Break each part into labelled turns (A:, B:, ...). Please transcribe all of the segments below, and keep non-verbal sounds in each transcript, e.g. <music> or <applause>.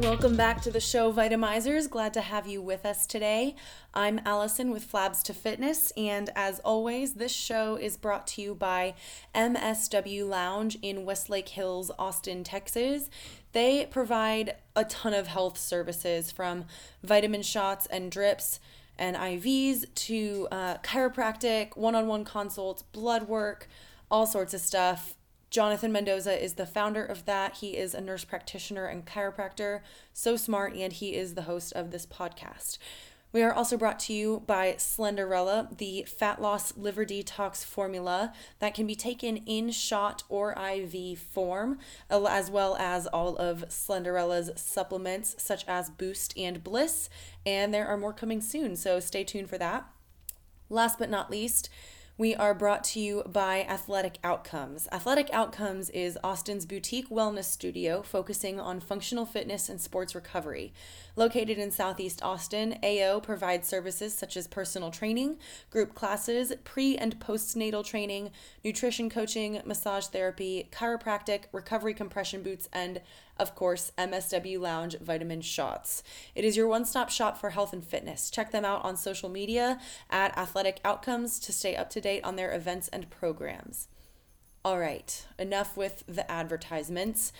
A: Welcome back to the show, Vitamizers. Glad to have you with us today. I'm Allison with Flabs to Fitness, and as always, this show is brought to you by MSW Lounge in Westlake Hills, Austin, Texas. They provide a ton of health services from vitamin shots and drips and IVs to uh, chiropractic, one on one consults, blood work, all sorts of stuff. Jonathan Mendoza is the founder of that. He is a nurse practitioner and chiropractor, so smart, and he is the host of this podcast. We are also brought to you by Slenderella, the fat loss liver detox formula that can be taken in shot or IV form, as well as all of Slenderella's supplements, such as Boost and Bliss. And there are more coming soon, so stay tuned for that. Last but not least, we are brought to you by Athletic Outcomes. Athletic Outcomes is Austin's boutique wellness studio focusing on functional fitness and sports recovery. Located in Southeast Austin, AO provides services such as personal training, group classes, pre and postnatal training, nutrition coaching, massage therapy, chiropractic, recovery compression boots, and of course, MSW Lounge vitamin shots. It is your one stop shop for health and fitness. Check them out on social media at Athletic Outcomes to stay up to date on their events and programs. All right, enough with the advertisements.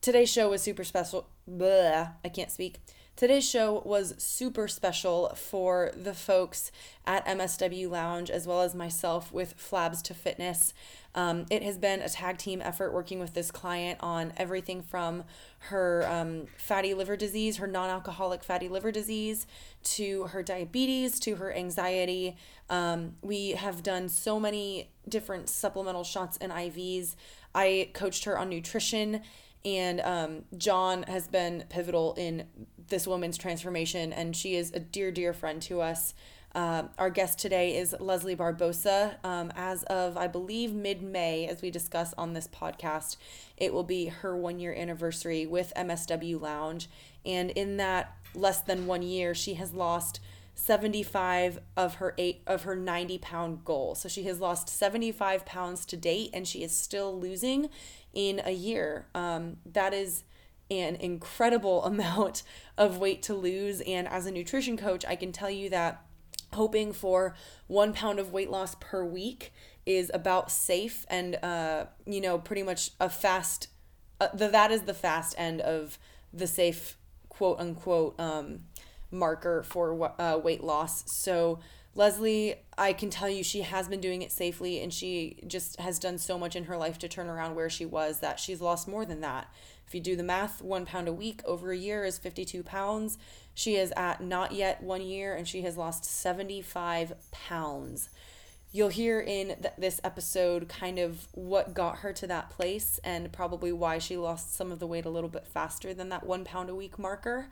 A: Today's show was super special. Blah, I can't speak. Today's show was super special for the folks at MSW Lounge as well as myself with Flabs to Fitness. Um, it has been a tag team effort working with this client on everything from her um, fatty liver disease, her non alcoholic fatty liver disease, to her diabetes, to her anxiety. Um, we have done so many different supplemental shots and IVs. I coached her on nutrition and um, John has been pivotal in this woman's transformation, and she is a dear, dear friend to us. Uh, our guest today is Leslie Barbosa. Um, as of, I believe, mid May, as we discuss on this podcast, it will be her one year anniversary with MSW Lounge. And in that less than one year, she has lost 75 of her eight of her 90 pound goal. So she has lost 75 pounds to date, and she is still losing in a year. Um, that is an incredible <laughs> amount of weight to lose. And as a nutrition coach, I can tell you that hoping for one pound of weight loss per week is about safe and, uh, you know, pretty much a fast, uh, the, that is the fast end of the safe quote unquote um, marker for uh, weight loss. So, Leslie, I can tell you she has been doing it safely and she just has done so much in her life to turn around where she was that she's lost more than that. If you do the math, one pound a week over a year is 52 pounds. She is at not yet one year and she has lost 75 pounds. You'll hear in th- this episode kind of what got her to that place and probably why she lost some of the weight a little bit faster than that one pound a week marker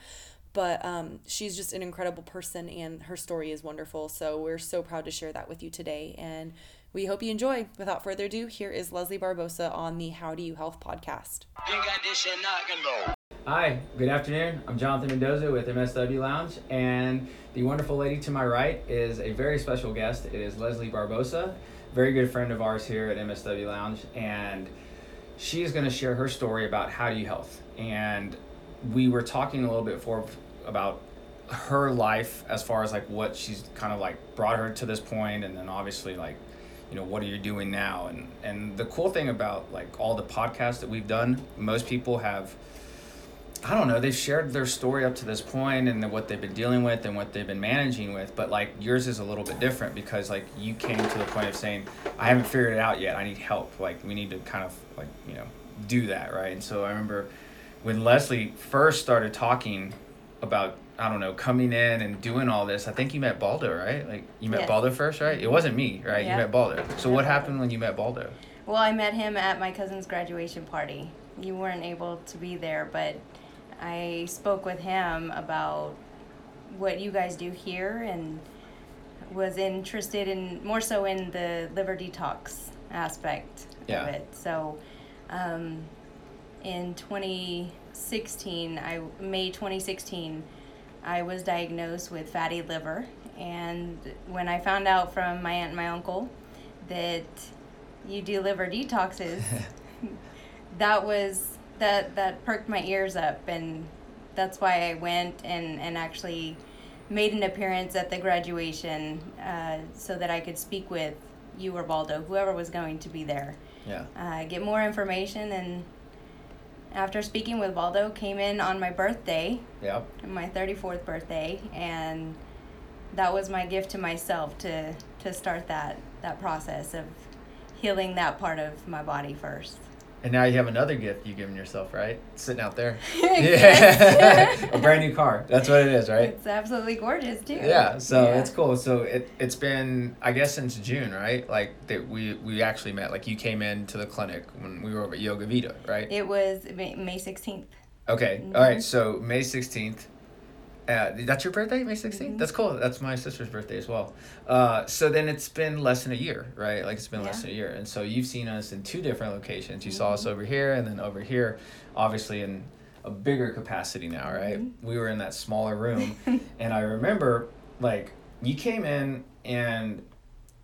A: but um, she's just an incredible person and her story is wonderful. So we're so proud to share that with you today. And we hope you enjoy. Without further ado, here is Leslie Barbosa on the How Do You Health podcast.
B: Hi, good afternoon. I'm Jonathan Mendoza with MSW Lounge, and the wonderful lady to my right is a very special guest. It is Leslie Barbosa, very good friend of ours here at MSW Lounge, and she's going to share her story about How Do You Health. And we were talking a little bit before about her life as far as like what she's kind of like brought her to this point and then obviously like you know what are you doing now and and the cool thing about like all the podcasts that we've done most people have I don't know, they've shared their story up to this point and what they've been dealing with and what they've been managing with, but like yours is a little bit different because like you came to the point of saying, I haven't figured it out yet. I need help. Like we need to kind of like, you know, do that, right? And so I remember when Leslie first started talking about I don't know coming in and doing all this. I think you met Baldo, right? Like you met yes. Baldo first, right? It wasn't me, right? Yeah. You met Baldo. So what happened when you met Baldo?
C: Well, I met him at my cousin's graduation party. You weren't able to be there, but I spoke with him about what you guys do here and was interested in more so in the liver detox aspect yeah. of it. So, um, in 2016, I May 2016, I was diagnosed with fatty liver, and when I found out from my aunt and my uncle that you do liver detoxes, <laughs> that was that that perked my ears up, and that's why I went and and actually made an appearance at the graduation uh, so that I could speak with you or Baldo, whoever was going to be there.
B: Yeah.
C: Uh, get more information and after speaking with Baldo, came in on my birthday,
B: Yep.
C: my 34th birthday, and that was my gift to myself to to start that that process of healing that part of my body first.
B: And now you have another gift you've given yourself, right? Sitting out there. <laughs>
C: Yes. <laughs>
B: a brand new car. That's what it is, right?
C: It's absolutely gorgeous too.
B: Yeah, so
C: Yeah.
B: it's cool. So it it's been I guess since June, right? Like that we we actually met. Like you came into the clinic when we were over at Yoga Vita, right?
C: It was May May 16th.
B: Okay. Mm-hmm. All right. So May sixteenth. Uh, that's your birthday, May 16th?
C: Mhm.
B: That's cool. That's my sister's birthday as well. Uh, so then it's been less than a year, right? Like it's been less than a year. And so you've seen us in two different locations. You saw us over here and then over here, obviously in a bigger capacity now, right? We were in that smaller room. <laughs> and I remember, like, you came in and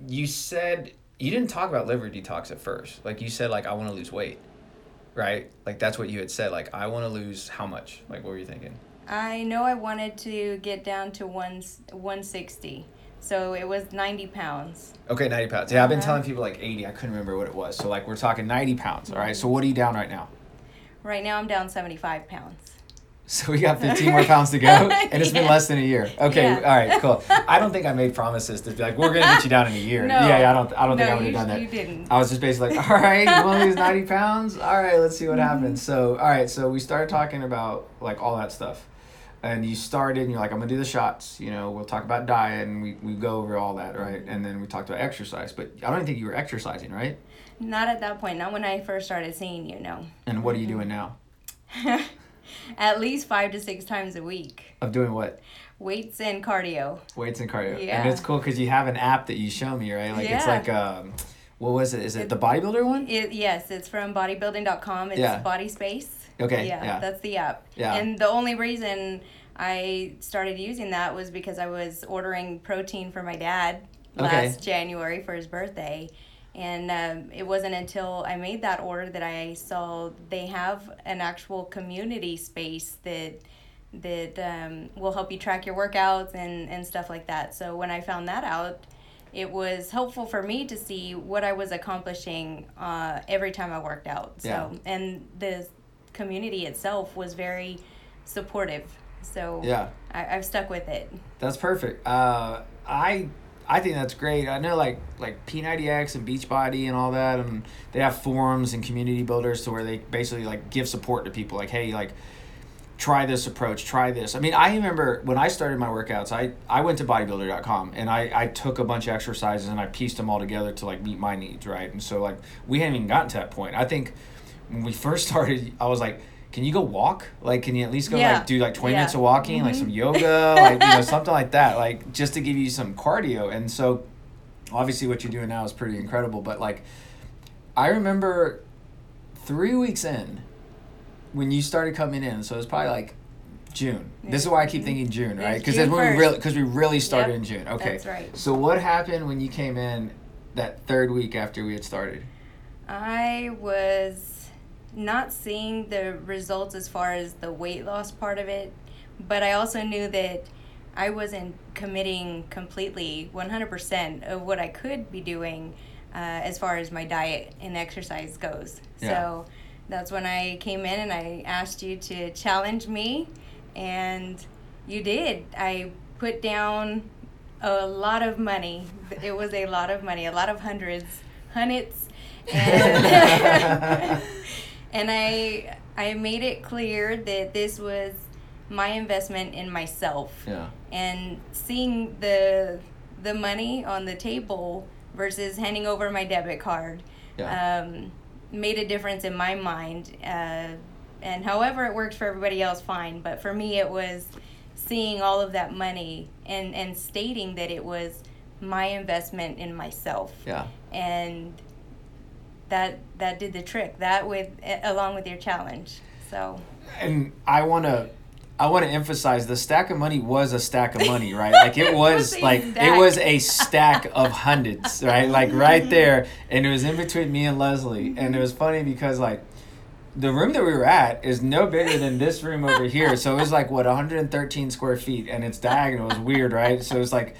B: you said, you didn't talk about liver detox at first. Like, you said, like, I want to lose weight, right? Like, that's what you had said. Like, I want to lose how much? Like, what were you thinking?
C: I know I wanted to get down to one 160. So it was 90 pounds.
B: Okay, 90 pounds. Yeah, I've been
C: Uh-huh.
B: telling people like 80. I couldn't remember what it was. So, like, we're talking 90 pounds. All right. So, what are you down right now?
C: Right now I'm down 75 pounds.
B: So, we got 15 more pounds to go. <laughs> And it's been less than a year. Okay.
C: Yeah.
B: All right, cool. <laughs> I don't think I made promises to be like, we're going to get you down in a year.
C: No.
B: Yeah, yeah, I don't, I don't think I would have done that.
C: you didn't.
B: I was just basically like, all right, you want to lose 90 <laughs> pounds? All right, let's see what happens. So, all right, so we started talking about like all that stuff. And you started and you're like, I'm going to do the shots. You know, we'll talk about diet and we, we go over all that, right? And then we talked about exercise. But I don't think you were exercising, right?
C: Not at that point, not when I first started seeing you, no.
B: And what are you doing now? <laughs>
C: At least five to six times a week.
B: Of doing what?
C: Weights and cardio.
B: Weights and cardio.
C: Yeah.
B: And it's cool because you have an app that you show me, right? Like, it's like, um, what was it? Is it
C: It-
B: the bodybuilder one?
C: It, yes, it's from bodybuilding.com. It's
B: Yeah.
C: Body Space.
B: Okay,
C: Yeah,
B: yeah.
C: that's the app.
B: Yeah.
C: And the only reason I started using that was because I was ordering protein for my dad
B: Okay.
C: last January for his birthday. And um, it wasn't until I made that order that I saw they have an actual community space that that um, will help you track your workouts and, and stuff like that. So when I found that out, it was helpful for me to see what I was accomplishing uh, every time I worked out. So
B: Yeah.
C: and the community itself was very supportive. So
B: Yeah.
C: I, I've stuck with it.
B: That's perfect. Uh, I I think that's great. I know like like P90X and Beachbody and all that, and they have forums and community builders to where they basically like give support to people. Like, hey, like try this approach, try this. I mean, I remember when I started my workouts, I I went to bodybuilder.com and I I took a bunch of exercises and I pieced them all together to like meet my needs, right? And so like we hadn't even gotten to that point. I think when we first started, I was like. Can you go walk? Like, can you at least go
C: Yeah.
B: like do like twenty
C: Yeah.
B: minutes of walking, like some mm-hmm. yoga, <laughs> like you know something like that, like just to give you some cardio. And so, obviously, what you're doing now is pretty incredible. But like, I remember three weeks in when you started coming in. So it's probably like June. This is why I keep mm-hmm. thinking June, right? Because that's when we really because we really started
C: Yep,
B: in June. Okay,
C: that's right.
B: So what happened when you came in that third week after we had started?
C: I was not seeing the results as far as the weight loss part of it, but I also knew that I wasn't committing completely 100% of what I could be doing uh, as far as my diet and exercise goes.
B: Yeah.
C: So that's when I came in and I asked you to challenge me, and you did. I put down a lot of money. It was a lot of money, a lot of hundreds, hundreds. And, <laughs> <laughs> and I I made it clear that this was my investment in myself
B: Yeah.
C: and seeing the the money on the table versus handing over my debit card
B: Yeah.
C: um, made a difference in my mind. Uh, and however it worked for everybody else, fine. But for me, it was seeing all of that money and, and stating that it was my investment in myself.
B: Yeah.
C: And that that did the trick. That with along with your challenge. So
B: and I want to I want to emphasize the stack of money was a stack of money, right? Like it <laughs> was, like it was a stack of hundreds, right? Like right there, and it was in between me and Leslie, and it was funny because like the room that we were at is no bigger than this room over here, so it was like what 113 square feet, and it's diagonal. It was weird, right? So it was like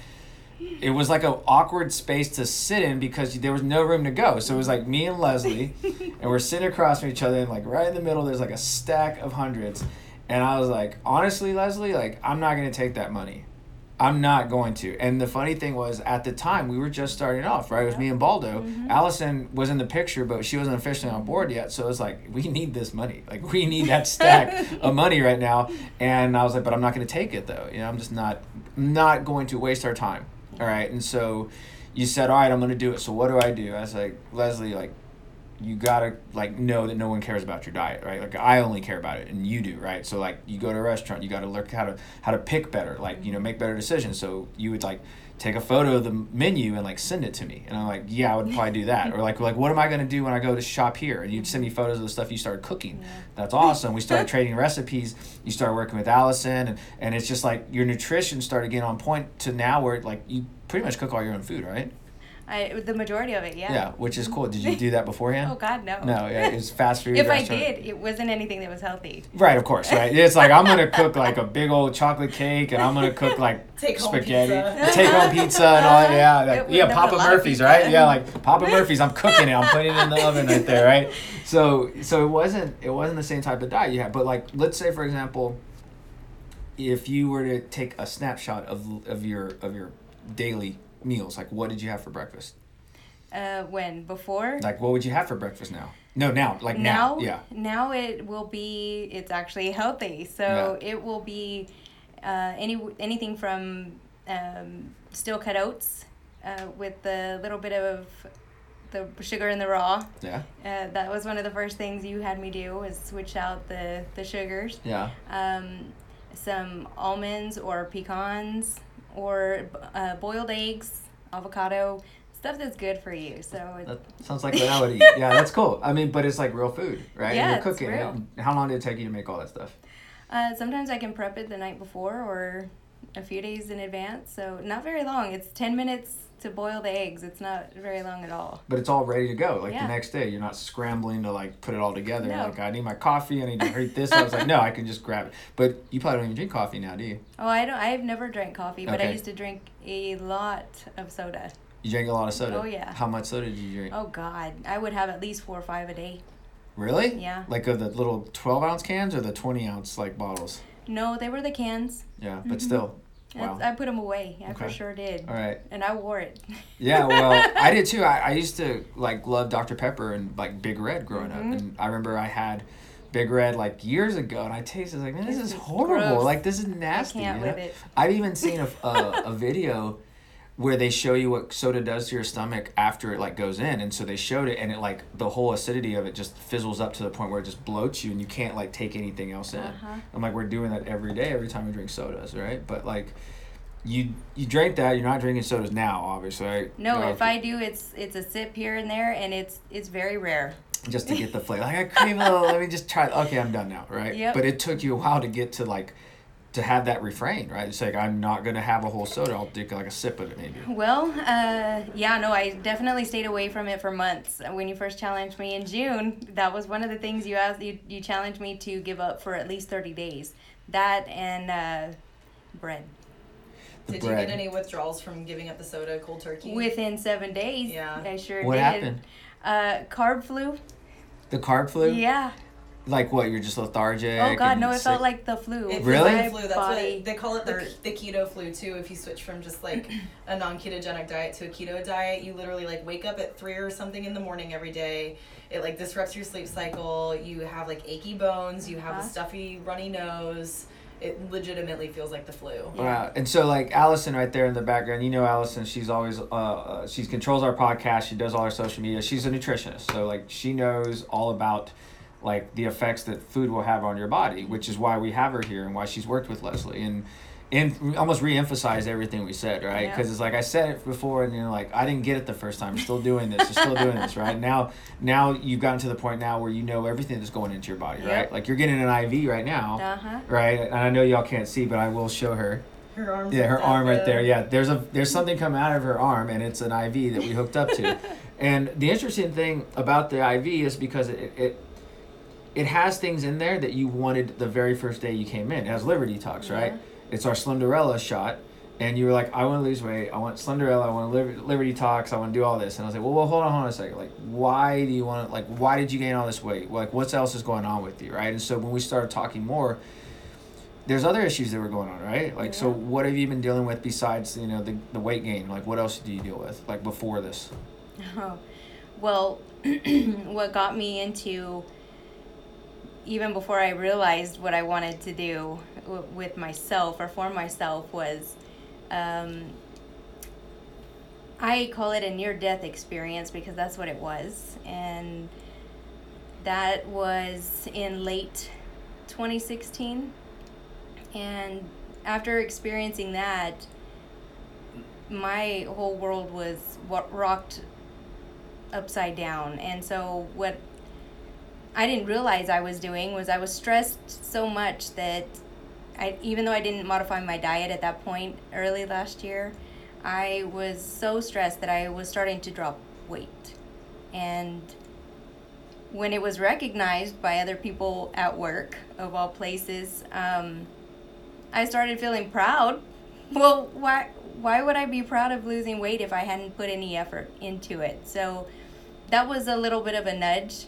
B: it was like an awkward space to sit in because there was no room to go. So it was like me and Leslie, <laughs> and we're sitting across from each other, and like right in the middle, there's like a stack of hundreds. And I was like, honestly, Leslie, like I'm not gonna take that money. I'm not going to. And the funny thing was, at the time, we were just starting off, right? It was me and Baldo. Mm-hmm. Allison was in the picture, but she wasn't officially on board yet. So it was like, we need this money. Like, we need that stack <laughs> of money right now. And I was like, but I'm not going to take it, though. You know, I'm just not, not going to waste our time. All right. And so you said, all right, I'm going to do it. So what do I do? I was like, Leslie, like, you gotta like know that no one cares about your diet, right? Like I only care about it, and you do, right? So like you go to a restaurant, you gotta learn how to how to pick better, like you know make better decisions. So you would like take a photo of the menu and like send it to me, and I'm like, yeah, I would probably do that. Or like like what am I gonna do when I go to shop here? And you'd send me photos of the stuff you started cooking. That's awesome. We started trading recipes. You started working with Allison, and and it's just like your nutrition started getting on point to now where like you pretty much cook all your own food, right?
C: I, the majority of it, yeah.
B: Yeah, which is cool. Did you do that beforehand? <laughs>
C: Oh God, no.
B: No, yeah, was fast food. <laughs>
C: If I did, it wasn't anything that was healthy.
B: Right, of course, right. It's like I'm gonna cook like a big old chocolate cake, and I'm gonna cook <laughs> like
D: Take
B: spaghetti,
D: pizza.
B: take home pizza, and all. that, Yeah, like,
C: It
B: yeah, Papa
C: a lot of
B: Murphy's, right? Yeah, like Papa Murphy's. I'm cooking it. I'm putting it in the oven right there, right? So, so it wasn't it wasn't the same type of diet you had, but like let's say for example, if you were to take a snapshot of of your of your daily meals, like what did you have for breakfast?
C: Uh, when before.
B: Like what would you have for breakfast now? No, now, like now,
C: now,
B: yeah.
C: now it will be. It's actually healthy, so it will be uh, any anything from um, steel cut oats uh, with the little bit of the sugar in the raw.
B: Yeah,
C: Uh, that was one of the first things you had me do was switch out the the sugars.
B: yeah.
C: um, some almonds or pecans or uh, boiled eggs, avocado, stuff that's good for you. So it,
B: That sounds like what I would eat. <laughs> Yeah, that's cool. I mean, but it's like real food, right?
C: Yeah,
B: You're
C: it's
B: cooking it. How long did it take you to make all that stuff?
C: uh, sometimes I can prep it the night before or a few days in advance. So not very long. It's ten minutes to boil the eggs. It's not very long at all.
B: But it's all ready to go. Like
C: Yeah.
B: the next day, you're not scrambling to like put it all together.
C: No.
B: Like I need my coffee. I need to eat this. I was like, <laughs> no, I can just grab it. But you probably don't even drink coffee now, do you?
C: Oh, I don't. I've never drank coffee, but I used to drink a lot of soda.
B: You drank a lot of soda.
C: Oh, yeah.
B: How much soda did you drink?
C: Oh God, I would have at least four or five a day.
B: Really?
C: Yeah.
B: Like of the little 12 ounce cans or the 20 ounce like bottles?
C: No, they were the cans.
B: Yeah, but still. Wow.
C: I put them away. I for sure did.
B: All right.
C: And I wore it.
B: Yeah, well, <laughs> I did too. I, I used to like love Dr. Pepper and like Big Red growing
C: Mhm.
B: up. And I remember I had Big Red like years ago and I tasted like, man, this
C: This
B: is
C: is
B: horrible.
C: gross.
B: Like, this is nasty.
C: I can't
B: you know?
C: with it.
B: I've even seen a, a, a <laughs> video where they show you what soda does to your stomach after it like goes in. And so they showed it and it like the whole acidity of it just fizzles up to the point where it just bloats you and you can't like take anything else in.
C: Uh-huh.
B: i'm like we're doing that every day every time we drink sodas right? But like you you drink that you're not drinking sodas now obviously right?
C: No,
B: Uh,
C: if I do, it's it's a sip here and there, and it's it's very rare. <laughs>
B: just to get the flavor. Like i <laughs> crave a little let me just try okay i'm done now right?
C: Yep.
B: but it took you a while to get to like to have that refrain right it's like i'm not gonna have a whole soda i'll take like a sip of it maybe
C: Well, uh, yeah, no, I definitely stayed away from it for months. When you first challenged me in June, that was one of the things you asked. You, you challenged me to give up for at least thirty days. That and uh, bread
B: The
D: Did
B: bread.
D: you get any withdrawals from giving up the soda cold turkey?
C: within seven days.
D: Yeah.
C: I sure
B: what
C: did.
B: happened
C: Uh, carb flu.
B: the carb flu
C: Yeah.
B: Like what you're just lethargic
C: Oh God,
B: and
C: no! It felt like the flu.
D: It
B: Really?
D: the flu. That's
C: Body
D: what they call it the, the keto flu too. If you switch from just like a non-ketogenic diet to a keto diet, you literally like wake up at three or something in the morning every day. It like disrupts your sleep cycle. You have like achy bones. You have
C: Uh-huh.
D: a stuffy, runny nose. It legitimately feels like the flu.
B: Wow. And so like Allison right there in the background, you know Allison, she's always uh, uh she controls our podcast, she does all our social media. She's a nutritionist. So like she knows all about like the effects that food will have on your body, which is why we have her here and why she's worked with Leslie. And and almost re-emphasize everything we said, right?
C: Yeah.
B: Because it's like I said it before, and you're like, I didn't get it the first time. You're still doing this. You're still doing this, right? Now, now you've gotten to the point now where you know everything that's going into your body, right? Like you're getting an IV right now,
C: Uh huh.
B: right? And I know y'all can't see, but I will show her.
A: Her arm.
B: Yeah, her arm right there. Yeah, there's a there's something coming out of her arm, and it's an IV that we hooked up to. <laughs> and the interesting thing about the IV is because it, it it has things in there that you wanted the very first day you came in. It has liver detox, right?
C: Yeah.
B: It's our Slenderella shot. And you were like, I want to lose weight. I want Slenderella. I want liver, liver detox. I want to do all this. And I was like, well, well, hold on, hold on a second. Like, why do you want to, like, why did you gain all this weight? Like, what else is going on with you, right? And so when we started talking more, there's other issues that were going on, right? Like, so what have you been dealing with besides, you know, the, the weight gain? Like, what else do you deal with, like, before this?
C: Oh, <laughs> well, <clears throat> what got me into even before I realized what I wanted to do w- with myself or for myself was um, I call it a near death experience because that's what it was. And that was in late 2016. And after experiencing that, my whole world was what rocked upside down. And so what I didn't realize I was doing was I was stressed so much that I even though I didn't modify my diet at that point early last year, I was so stressed that I was starting to drop weight. And when it was recognized by other people at work, of all places, um, I started feeling proud. <laughs> Well, why why would I be proud of losing weight if I hadn't put any effort into it? So that was a little bit of a nudge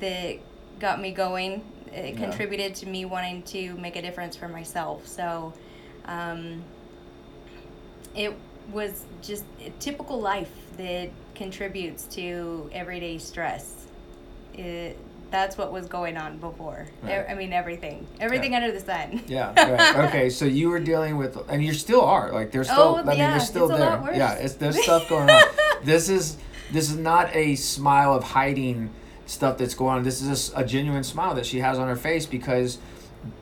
C: that got me going. It
B: Yeah.
C: contributed to me wanting to make a difference for myself. So um, it was just a typical life that contributes to everyday stress. It, that's what was going on before.
B: Right.
C: I mean, everything. Everything under the sun.
B: Yeah. Right. okay. So you were dealing with, and you still are. Like, there's still.
C: Oh,
B: I mean,
C: yeah,
B: there's still
C: it's a
B: there. Yeah. It's there's stuff going on. <laughs> this is this is not a smile of hiding stuff that's going on. This is a genuine smile that she has on her face because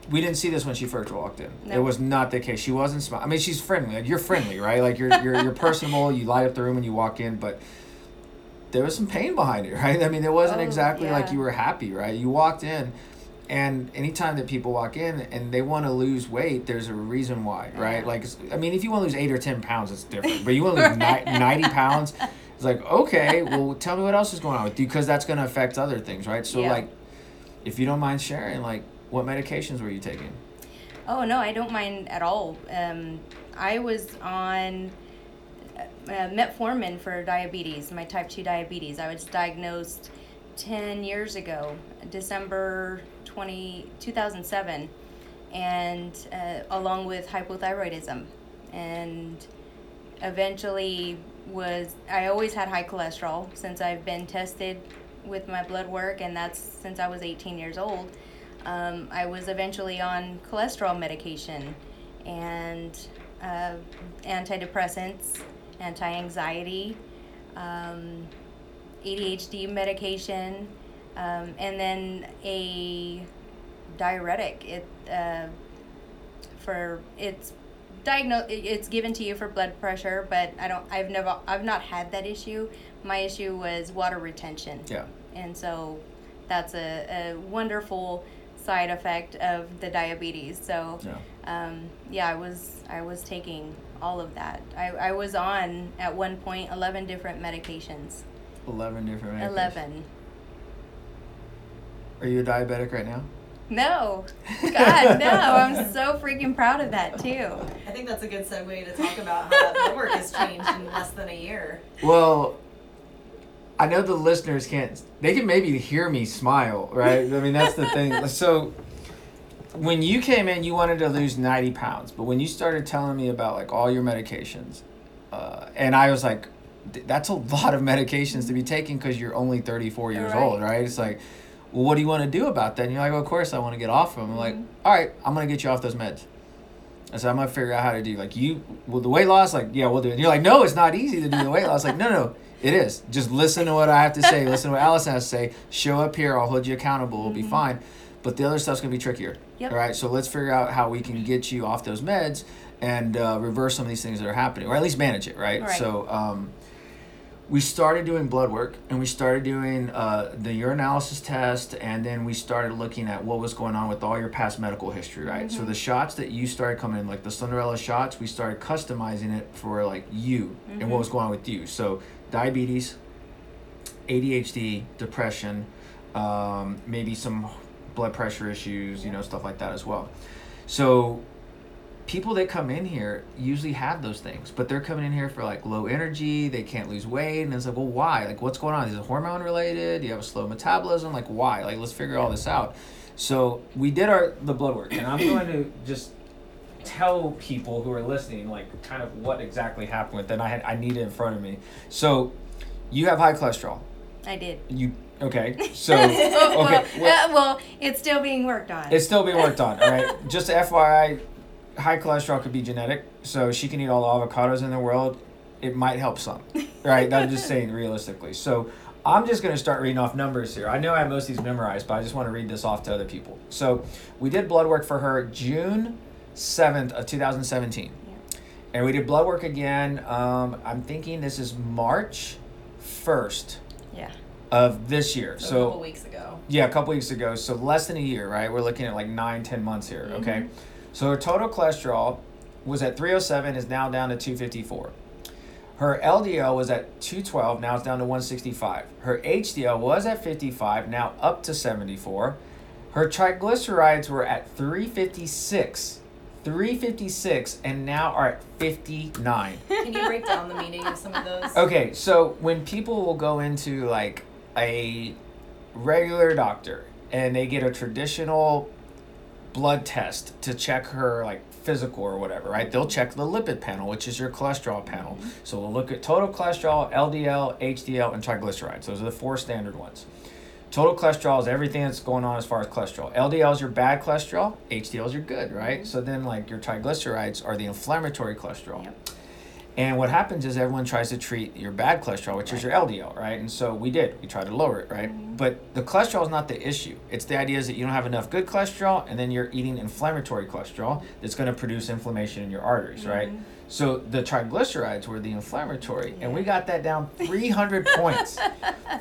B: we didn't see this when she first walked in. It was not the case. She wasn't smiling. I mean, she's friendly. Like you're friendly, right? Like you're you're you're personable. You light up the room when you walk in, but there was some pain behind it, <laughs> right? I mean, it wasn't
C: Oh,
B: exactly like you were happy, right? You walked in, and anytime that people walk in and they want to lose weight, there's a reason why, right? Like, I mean, if you want to lose eight or ten pounds, it's different. But you want to <laughs> lose ni- ninety pounds, it's like okay, well, <laughs> tell me what else is going on with you, because that's going to affect other things, right? So,
C: Yeah.
B: like, if you don't mind sharing, like, what medications were you taking?
C: Oh no, I don't mind at all. Um, I was on uh, metformin for diabetes, my type two diabetes. I was diagnosed ten years ago, December 20, 2007, and uh, along with hypothyroidism, and eventually was I always had high cholesterol since I've been tested with my blood work, and that's since I was 18 years old. Um, I was eventually on cholesterol medication and uh, antidepressants, anti anxiety, um, ADHD medication, um, and then a diuretic. It uh, for it's diagnosed. It's given to you for blood pressure, but I don't. I've never. I've not had that issue. My issue was water retention
B: Yeah.
C: and so that's a, a wonderful side effect of the diabetes so
B: Yeah.
C: um, yeah i was i was taking all of that I, I was on at one point 11 different medications
B: Eleven different. medications.
C: 11
B: Are you a diabetic right now?
C: No <laughs> god no i'm so freaking proud of that too
A: I think that's a good segue to talk about how that work has changed in less than a year.
B: Well, I know the listeners can't. They can maybe hear me smile, right? I mean, that's the thing. <laughs> So, when you came in, you wanted to lose ninety pounds, but when you started telling me about like all your medications, uh, and I was like, that's a lot of medications to be taking because you're only thirty four years
C: Right.
B: old, right? It's like, well, what do you want to do about that? And you're like, well, of course I want to get off of them. I'm like,
C: Mhm.
B: all right, I'm gonna get you off those meds. I said, I'm gonna figure out how to do like you well the weight loss, like, yeah, we'll do it. And you're like, no, it's not easy to do the weight loss. Like, no, no, it is. Just listen to what I have to say, listen to what Allison has to say, show up here, I'll hold you accountable, we'll be
C: Mhm.
B: fine. but the other stuff's gonna be trickier.
C: Yep.
B: All right, so let's figure out how we can get you off those meds and uh, reverse some of these things that are happening, or at least manage it. Right.
C: Right.
B: So. Um, we started doing blood work and we started doing uh, the urinalysis test and then we started looking at what was going on with all your past medical history right? So the shots that you started coming in like the Slenderella shots we started customizing it for like you and what was going on with you. So diabetes ADHD depression um, maybe some blood pressure issues you know stuff like that as well. So people that come in here usually have those things, but they're coming in here for like low energy, they can't lose weight, and it's like, well, why? Like, what's going on? Is it hormone related? Do you have a slow metabolism? Like, why? Like, let's figure all this out. So we did our the blood work,
E: And I'm going to <clears throat> just tell people who are listening, like, kind of what exactly happened with it. And I had I need it in front of me.
B: so you have high cholesterol.
C: I did.
B: You okay? <laughs> So okay,
C: well, uh, well, it's still being worked on.
B: It's still being worked on, all right? <laughs> Just FYI, high cholesterol could be genetic, so she can eat all the avocados in the world. It might help some, right? I'm just saying realistically. So I'm just going to start reading off numbers here. I know I have most of these memorized, but I just want to read this off to other people. So we did blood work for her June 7th of 2017. And we did blood work again. Um, I'm thinking this is March 1st
C: yeah.
B: of this year.
A: So, a couple weeks ago.
B: yeah, a couple weeks ago. So less than a year, right? We're looking at like nine, ten months here. Okay. So her total cholesterol was at 307, is now down to 254. Her LDL was at 212, now it's down to 165. Her HDL was at 55, now up to 74. Her triglycerides were at 356. 356 and now are at 59. <laughs>
A: Can you break down the meaning of some of those?
B: Okay, so when people will go into like a regular doctor and they get a traditional blood test to check her like physical or whatever, right? They'll check the lipid panel, which is your cholesterol panel. Mm-hmm. So we'll look at total cholesterol, LDL, HDL, and triglycerides. Those are the four standard ones. Total cholesterol is everything that's going on as far as cholesterol. LDL is your bad cholesterol, HDL is your good, right? Mm-hmm. So then like your triglycerides are the inflammatory cholesterol.
C: Yep.
B: And what happens is everyone tries to treat your bad cholesterol, which is your LDL, right? And so we did. We tried to lower it, right? Mm-hmm. But the cholesterol is not the issue. It's the idea is that you don't have enough good cholesterol, and then you're eating inflammatory cholesterol that's going to produce inflammation in your arteries, mm-hmm. right? So the triglycerides were the inflammatory, and we got that down <laughs> 300 points.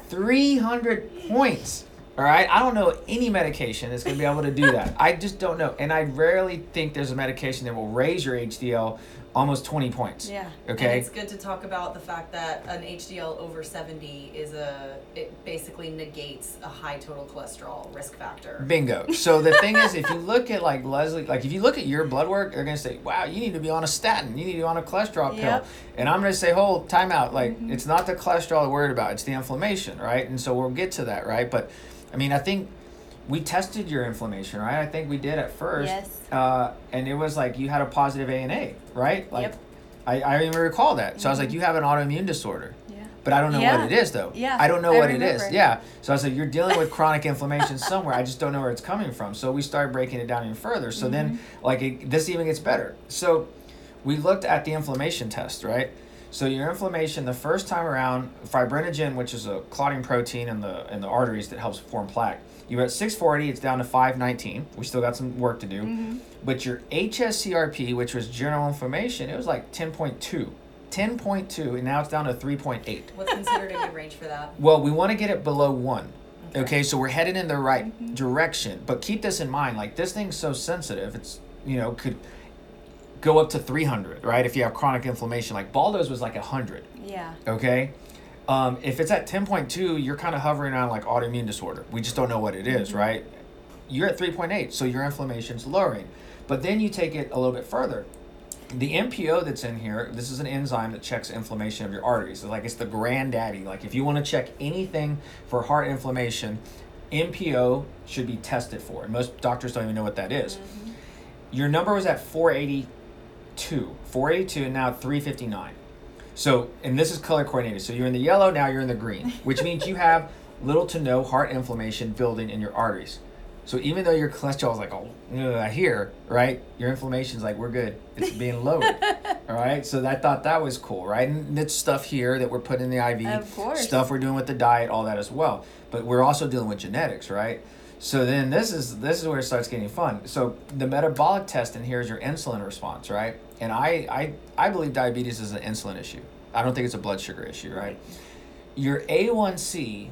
B: 300 points. All right, I don't know any medication that's going to be able to do that. I just don't know, and I rarely think there's a medication that will raise your HDL almost 20 points.
C: Yeah.
B: Okay.
A: And it's good to talk about the fact that an HDL over 70 is a, it basically negates a high total cholesterol risk factor.
B: Bingo. So the <laughs> thing is, if you look at like Leslie, like if you look at your blood work, they're gonna say, "Wow, you need to be on a statin. You need to be on a cholesterol pill."
C: Yep.
B: And I'm gonna say, "Hold, time out. Like mm-hmm. it's not the cholesterol we're worried about. It's the inflammation, right?" And so we'll get to that, right? But I mean, I think we tested your inflammation, right? I think we did at first.
C: Yes.
B: Uh, and it was like you had a positive ANA, right? Like,
C: Yep.
B: I, I even recall that. So I was like, you have an autoimmune disorder.
C: Yeah.
B: But I don't know
C: Yeah.
B: what it is though.
C: Yeah,
B: I don't know
C: I
B: what it is. Yeah. So I said, you're dealing with chronic inflammation somewhere. I just don't know where it's coming from. So we started breaking it down even further. So then,
C: Mm-hmm.
B: like, it, this even gets better. So we looked at the inflammation test, right? So your inflammation the first time around, fibrinogen, which is a clotting protein in the in the arteries that helps form plaque. You were at 640, it's down to 519. We still got some work to do.
C: Mm-hmm.
B: But your HSCRP, which was general inflammation, it was like 10.2. 10.2, and now it's down to 3.8.
A: What's considered a good <laughs> range for that?
B: Well, we want to get it below one. Okay, so we're headed in the right direction. But keep this in mind, like this thing's so sensitive, it's you know, could go up to 300, right? If you have chronic inflammation. Like Baldo's was like 100.
C: Yeah.
B: Okay. Um, if it's at 10.2, you're kind of hovering on like autoimmune disorder. We just don't know what it is, right? You're at 3.8, so your inflammation's lowering. But then you take it a little bit further. The MPO that's in here, this is an enzyme that checks inflammation of your arteries. So like it's the granddaddy. Like if you want to check anything for heart inflammation, MPO should be tested for. And most doctors don't even know what that is. Your number was at 482. 482 and now 359. So, and this is color coordinated. So you're in the yellow, now you're in the green, which means you have little to no heart inflammation building in your arteries. So even though your cholesterol is like, oh, here, right? Your inflammation's like, we're good. It's being lowered. <laughs> all right. So I thought that was cool, right? And it's stuff here that we're putting in the IV,
C: Of course.
B: stuff we're doing with the diet, all that as well. But we're also dealing with genetics, right? So then this is this is where it starts getting fun. So the metabolic test in here is your insulin response, right? And I I I believe diabetes is an insulin issue. I don't think it's a blood sugar issue, right? Your A1C,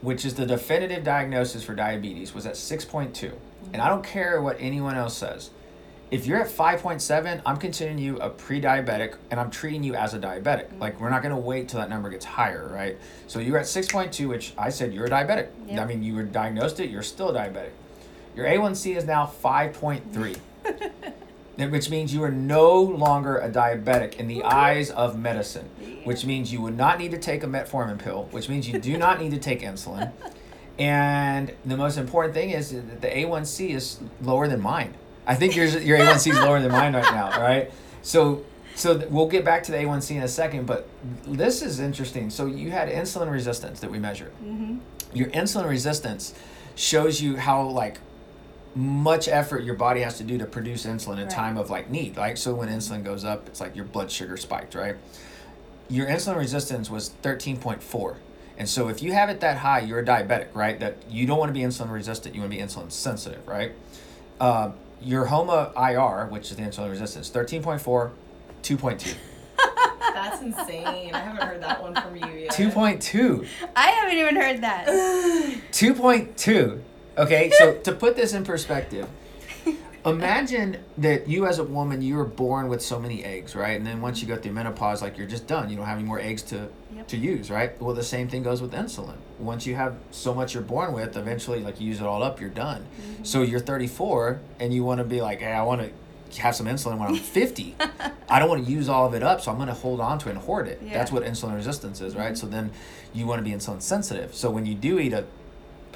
B: which is the definitive diagnosis for diabetes, was at 6.2. And I don't care what anyone else says. If you're at 5.7, I'm considering you a pre diabetic and I'm treating you as a diabetic. Mm-hmm. Like, we're not going to wait till that number gets higher, right? So you're at 6.2, which I said you're a diabetic.
C: Yep.
B: I mean, you were diagnosed it, you're still a diabetic. Your A1C is now 5.3. That- <laughs> which means you are no longer a diabetic in the eyes of medicine, which means you would not need to take a metformin pill, which means you do <laughs> not need to take insulin. And the most important thing is that the A1C is lower than mine. I think yours, your A1C is lower than mine right now, all right? So, so we'll get back to the A1C in a second, but this is interesting. So you had insulin resistance that we measured.
C: Mm-hmm.
B: Your insulin resistance shows you how like much effort your body has to do to produce insulin in
C: Right.
B: time of like need. Like so when insulin goes up, it's like your blood sugar spiked, right? Your insulin resistance was 13.4. And so if you have it that high, you're a diabetic, right? That you don't want to be insulin resistant, you want to be insulin sensitive, right? Uh, your HOMA IR, which is the insulin resistance, 13.4, 2.2. <laughs>
A: That's insane. I haven't heard that one from you yet.
B: 2.2.
C: I haven't even heard that.
B: 2.2. Okay, so <laughs> to put this in perspective, imagine that you as a woman, you were born with so many eggs, right? And then once you go through menopause, like you're just done. You don't have any more eggs to,
C: Yep.
B: to use, right? Well, the same thing goes with insulin. Once you have so much you're born with, eventually, like you use it all up, you're done. Mm-hmm. So you're 34 and you want to be like, hey, I want to have some insulin when I'm 50. <laughs> I don't want to use all of it up, so I'm going to hold on to it and hoard it. That's what insulin resistance is, right? Mm-hmm. So then you want to be insulin sensitive. So when you do eat a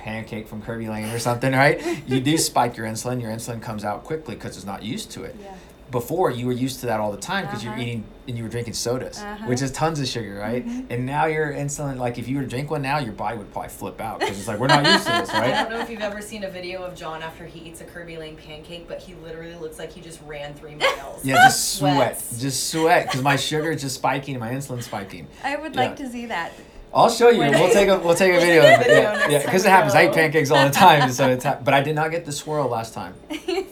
B: pancake from Kerbey Lane or something, right? You do spike your insulin. Your insulin comes out quickly because it's not used to it.
C: Yeah.
B: Before you were used to that all the time because
C: Uh-huh.
B: you're eating and you were drinking sodas,
C: Uh-huh.
B: which is tons of sugar, right? And now your insulin, like if you were to drink one now, your body would probably flip out because it's like we're not used to this, <laughs> right?
A: I don't know if you've ever seen a video of John after he eats a Kerbey Lane pancake, but he literally looks like he just ran three miles.
B: Yeah, just <laughs> sweat, just sweat because my sugar is just spiking and my insulin's spiking.
C: I would
B: Yeah.
C: like to see that.
B: I'll show you. We'll take a we'll take a video. of it.
A: video
B: Yeah, yeah, because it happens. I eat pancakes all the time, so it's ha- but I did not get the swirl last time.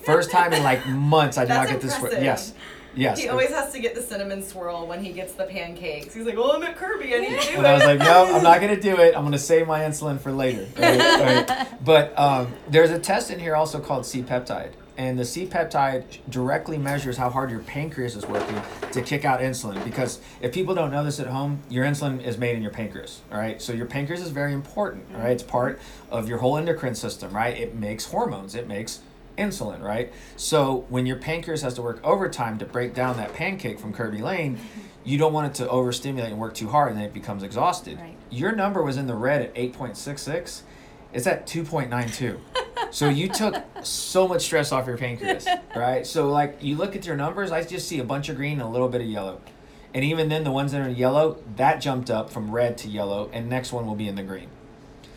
B: First time in like months, I did
A: That's
B: not get the swirl.
A: impressive.
B: Yes, yes.
A: He always has to get the cinnamon swirl when he gets the pancakes. He's like, "Well, I'm at Kerbey. I need to do
B: and I was
A: it."
B: like, no, I'm not gonna do it. I'm gonna save my insulin for later. Right, right. <laughs> But um, there's a test in here also called C-peptide, and the C-peptide directly measures how hard your pancreas is working to kick out insulin. Because if people don't know this at home, your insulin is made in your pancreas. All right, so your pancreas is very important. All right, it's mm-hmm. part of your whole endocrine system. Right, it makes hormones. It makes insulin, right? So when your pancreas has to work overtime to break down that pancake from Kerbey Lane, <laughs> you don't want it to overstimulate and work too hard and then it becomes exhausted.
C: Right.
B: Your number was in the red at 8.66. It's at 2.92. <laughs> so you took so much stress off your pancreas, right? So like you look at your numbers, I just see a bunch of green and a little bit of yellow. And even then the ones that are yellow, that jumped up from red to yellow and next one will be in the green.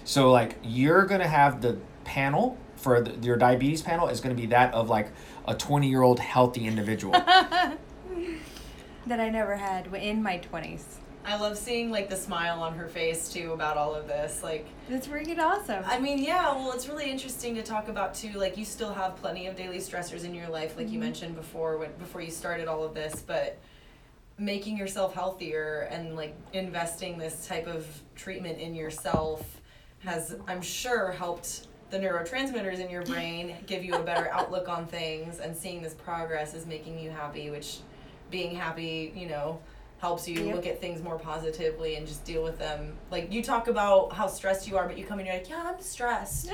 B: So like you're going to have the panel for the, your diabetes panel is going to be that of like a 20 year old healthy individual. <laughs>
C: That I never had in my 20s.
A: I love seeing like the smile on her face too about all of this. Like,
C: That's freaking awesome.
A: I mean, yeah, well, it's really interesting to talk about too. Like, you still have plenty of daily stressors in your life, like you mm-hmm. mentioned before, when, before you started all of this. But making yourself healthier and like investing this type of treatment in yourself has, I'm sure, helped the neurotransmitters in your <laughs> brain give you a better outlook on things. And seeing this progress is making you happy, which being happy, you know, helps you
C: Yep.
A: look at things more positively and just deal with them. Like you talk about how stressed you are, but you come in and you're like, yeah, I'm stressed.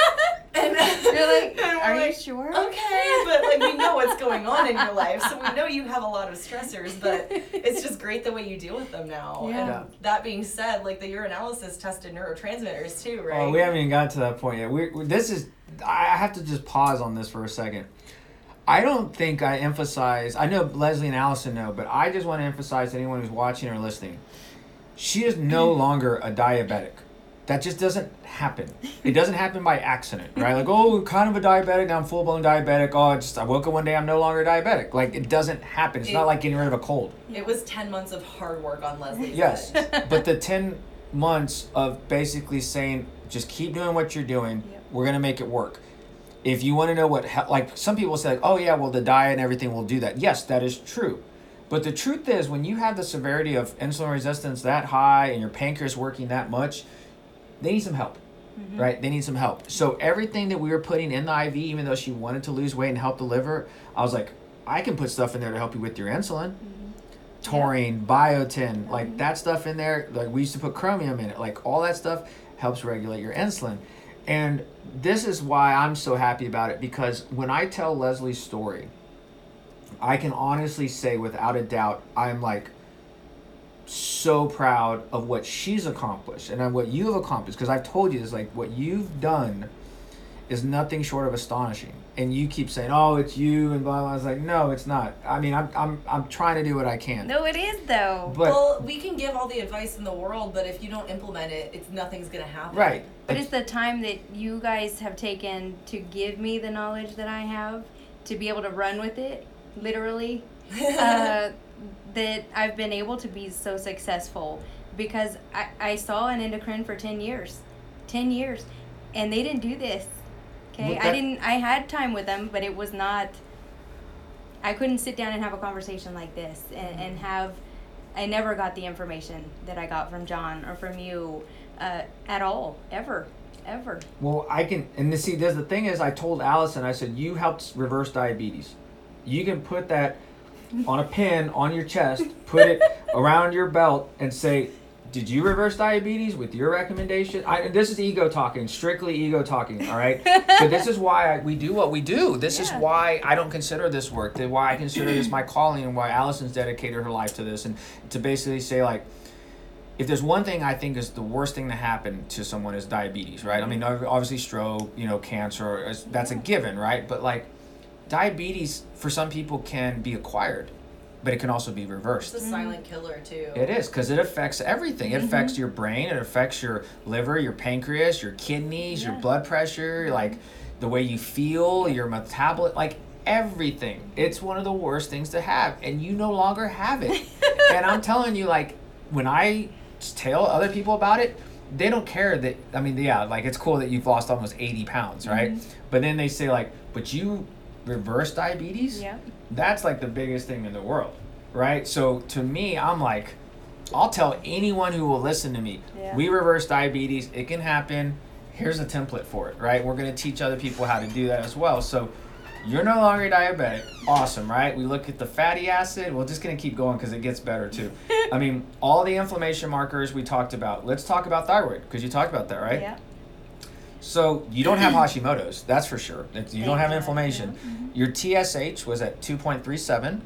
A: <laughs> and <laughs>
C: You're like, <laughs>
A: and we're
C: are you sure?
A: Okay, but like we know what's going on in your life, so we know you have a lot of stressors, but it's just great the way you deal with them now.
C: Yeah.
B: Yeah.
A: That being said, like the urinalysis tested neurotransmitters too, right?
B: Oh, we haven't even got to that point yet. We, we this is. I have to just pause on this for a second. I don't think I emphasize. I know Leslie and Allison know, but I just want to emphasize to anyone who's watching or listening. She is no mm. longer a diabetic. That just doesn't happen. It doesn't happen by accident, right? Like, oh, kind of a diabetic. Now I'm full blown diabetic. Oh, I just I woke up one day. I'm no longer diabetic. Like it doesn't happen. It's
A: It-
B: not like getting rid of a cold.
A: It was ten months of hard work on Leslie.
B: Yes, <laughs> but the ten months of basically saying just keep doing what you're doing.
C: Yep.
B: We're gonna make it work. If you want to know what, like some people say, like, oh yeah, well the diet and everything will do that. Yes, that is true. But the truth is, when you have the severity of insulin resistance that high and your pancreas working that much, they need some help, mm-hmm. right? They need some help. So everything that we were putting in the IV, even though she wanted to lose weight and help the liver, I was like, I can put stuff in there to help you with your insulin. Mm-hmm. Taurine, biotin, like mm-hmm. that stuff in there. Like we used to put chromium in it. Like all that stuff helps regulate your insulin. And this is why I'm so happy about it because when I tell Leslie's story, I can honestly say without a doubt, I'm like so proud of what she's accomplished and what you've accomplished because I've told you this like what you've done is nothing short of astonishing. And you keep saying, "Oh, it's you," and blah blah. I was like, "No, it's not. I mean, I'm I'm I'm trying to do what I can."
C: No, it is though.
B: But
A: well, we can give all the advice in the world, but if you don't implement it, it's nothing's gonna happen.
B: right,
C: But it's the time that you guys have taken to give me the knowledge that I have to be able to run with it, literally, <laughs> uh, that I've been able to be so successful because I, I saw an endocrine for 10 years. 10 years. And they didn't do this. Okay? I didn't, I had time with them, but it was not, I couldn't sit down and have a conversation like this and, and have, I never got the information that I got from John or from you uh, at all, ever, ever.
B: Well, I can, and the, see, there's the thing is, I told Allison, I said, you helped reverse diabetes. You can put that on a pin on your chest, put it <laughs> around your belt, and say, did you reverse diabetes with your recommendation? I, this is ego talking, strictly ego talking, all right? <laughs> but this is why I, we do what we do. This is why I don't consider this work, why I consider this my calling, and why Allison's dedicated her life to this, and to basically say, like, if there's one thing I think is the worst thing to happen to someone is diabetes, right? I mean, obviously stroke, you know, cancer, that's a given, right? But like, diabetes for some people can be acquired, but it can also be reversed.
A: It's
B: reversed.
A: a silent killer too.
B: It is because it affects everything. It affects mm-hmm. your brain. It affects your liver, your pancreas, your kidneys, your blood pressure, like the way you feel, your metabolism, like everything. It's one of the worst things to have, and you no longer have it. <laughs> and I'm telling you, like when I tell other people about it, they don't care that. I mean, yeah, like it's cool that you've lost almost 80 pounds, right? Mm-hmm. But then they say like, but you reverse diabetes
C: Yeah.
B: that's like the biggest thing in the world, right? So to me, I'm like, I'll tell anyone who will listen to me,
C: Yeah.
B: we reverse diabetes. It can happen. Here's a template for it, right? We're gonna teach other people how to do that as well. So you're no longer diabetic. Awesome, right? We look at the fatty acid. We're just gonna keep going because it gets better too. <laughs> I mean, all the inflammation markers we talked about. Let's talk about thyroid because you talked about that, right?
C: Yeah.
B: So you don't have <clears throat> Hashimoto's, that's for sure. You don't have inflammation. Mm-hmm. Your TSH was at 2.37.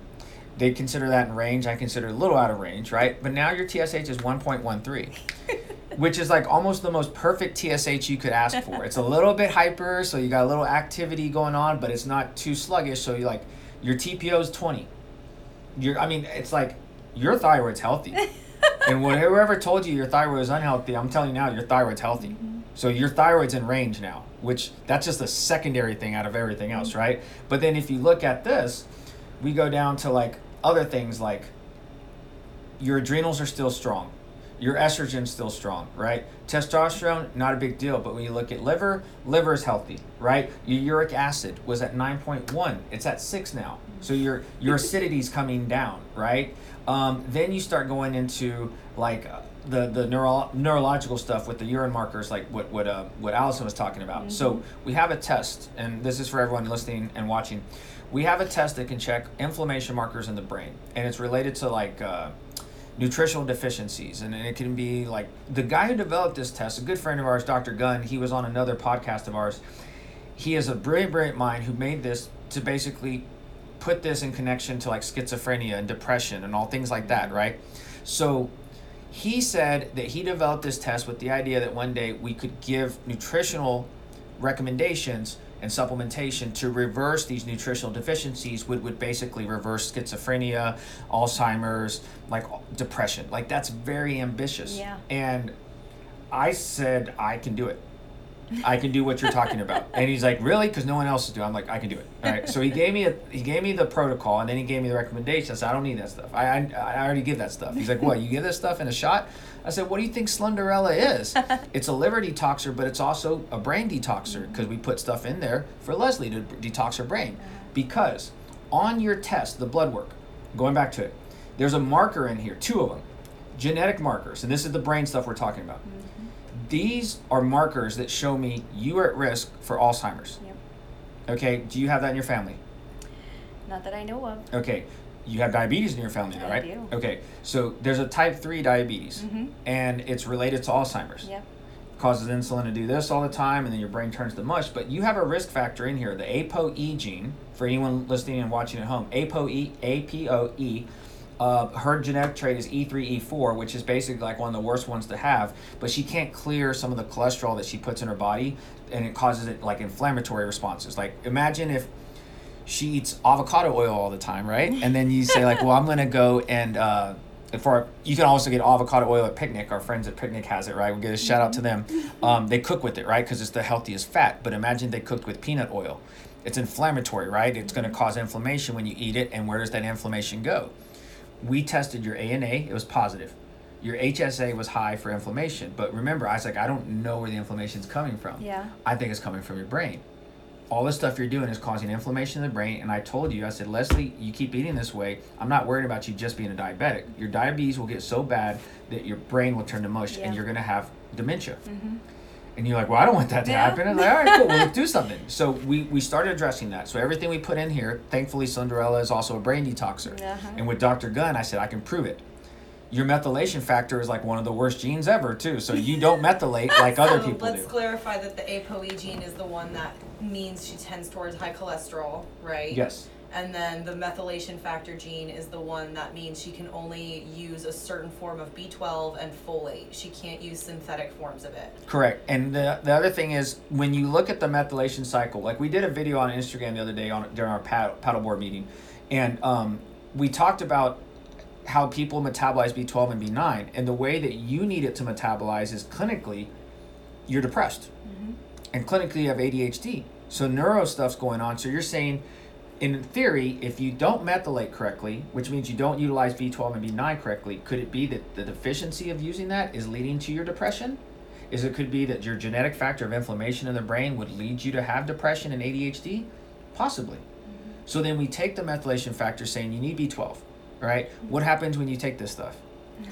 B: They consider that in range. I consider it a little out of range, right? But now your TSH is 1.13, <laughs> which is like almost the most perfect TSH you could ask for. It's a little bit hyper, so you got a little activity going on, but it's not too sluggish. So you like your TPO is 20. Your, I mean, it's like your thyroid's healthy. <laughs> and whoever told you your thyroid is unhealthy, I'm telling you now, your thyroid's healthy. So your thyroid's in range now, which that's just a secondary thing out of everything else, right? But then if you look at this, we go down to like other things like your adrenals are still strong. Your estrogen's still strong, right? Testosterone, not a big deal, but when you look at liver, liver is healthy, right? Your uric acid was at 9.1. It's at 6 now. So your your acidity's coming down, right? Um, then you start going into like uh, the the neuro- neurological stuff with the urine markers, like what what uh, what Allison was talking about. So we have a test, and this is for everyone listening and watching. We have a test that can check inflammation markers in the brain, and it's related to like. Uh, nutritional deficiencies and it can be like the guy who developed this test a good friend of ours dr gunn he was on another podcast of ours he is a brilliant brilliant mind who made this to basically put this in connection to like schizophrenia and depression and all things like that right so he said that he developed this test with the idea that one day we could give nutritional recommendations and supplementation to reverse these nutritional deficiencies would, would basically reverse schizophrenia alzheimer's like depression. Like that's very ambitious.
C: Yeah.
B: and i said i can do it I can do what you're talking about. And he's like, really? Because no one else is doing. I'm like, I can do it. All right. So he gave me a he gave me the protocol, and then he gave me the recommendations. I said, I don't need that stuff. I I, I already give that stuff. He's like, what? You give this stuff in a shot? I said, what do you think Slenderella is? <laughs> it's a liver detoxer, but it's also a brain detoxer because we put stuff in there for Leslie to detox her brain. Because on your test, the blood work, going back to it, there's a marker in here, two of them, genetic markers, and this is the brain stuff we're talking about. Mm-hmm. These are markers that show me you are at risk for Alzheimer's.
C: Yep.
B: Okay, do you have that in your family?
C: Not that I know of.
B: Okay, you have diabetes in your family, though, right?
C: I do.
B: Okay, so there's a type 3 diabetes,
C: Mhm.
B: and it's related to Alzheimer's.
C: Yep.
B: Causes insulin to do this all the time, and then your brain turns to mush. But you have a risk factor in here, the ApoE gene, for anyone listening and watching at home. ApoE, APOE, uh, her genetic trait is E E3, E4, which is basically like one of the worst ones to have. But she can't clear some of the cholesterol that she puts in her body, and it causes it like inflammatory responses. Like imagine if she eats avocado oil all the time, right? And then you say like, well, I'm gonna go and uh, for you can also get avocado oil at Picnik. Our friends at Picnik has it, right? We get a shout out to them. Um, they cook with it, right? Because it's the healthiest fat. But imagine they cooked with peanut oil. It's inflammatory, right? It's gonna cause inflammation when you eat it. And where does that inflammation go? We tested your ANA; it was positive. Your HSA was high for inflammation. But remember, I was like, I don't know where the inflammation's coming from.
C: Yeah.
B: I think it's coming from your brain. All the stuff you're doing is causing inflammation in the brain. And I told you, I said, Leslie, you keep eating this way. I'm not worried about you just being a diabetic. Your diabetes will get so bad that your brain will turn to mush
C: Yeah.
B: and you're going to have dementia.
C: Mm-hmm.
B: And you're like, well, I don't want that to
C: Yeah.
B: happen. I was like, all right, cool, well, let's do <laughs> something. So we, we started addressing that. So everything we put in here, thankfully, Slenderella is also a brain detoxer.
C: Uh-huh.
B: And with Dr. Gunn, I said, I can prove it. Your methylation factor is like one of the worst genes ever, too. So you don't <laughs> methylate like other people
A: let's
B: do.
A: clarify that the ApoE gene is the one that means she tends towards high cholesterol, right?
B: Yes.
A: And then the methylation factor gene is the one that means she can only use a certain form of B12 and folate. She can't use synthetic forms of it.
B: Correct. And the, the other thing is when you look at the methylation cycle, like we did a video on Instagram the other day on during our pad, paddleboard meeting, and um, we talked about how people metabolize B12 and B9, and the way that you need it to metabolize is clinically, you're depressed, and clinically you have ADHD. So neuro stuff's going on. So you're saying, in theory, if you don't methylate correctly, which means you don't utilize B12 and B9 correctly, could it be that the deficiency of using that is leading to your depression? Is it could be that your genetic factor of inflammation in the brain would lead you to have depression and ADHD? Possibly. So then we take the methylation factor saying you need B12, right? What happens when you take this stuff?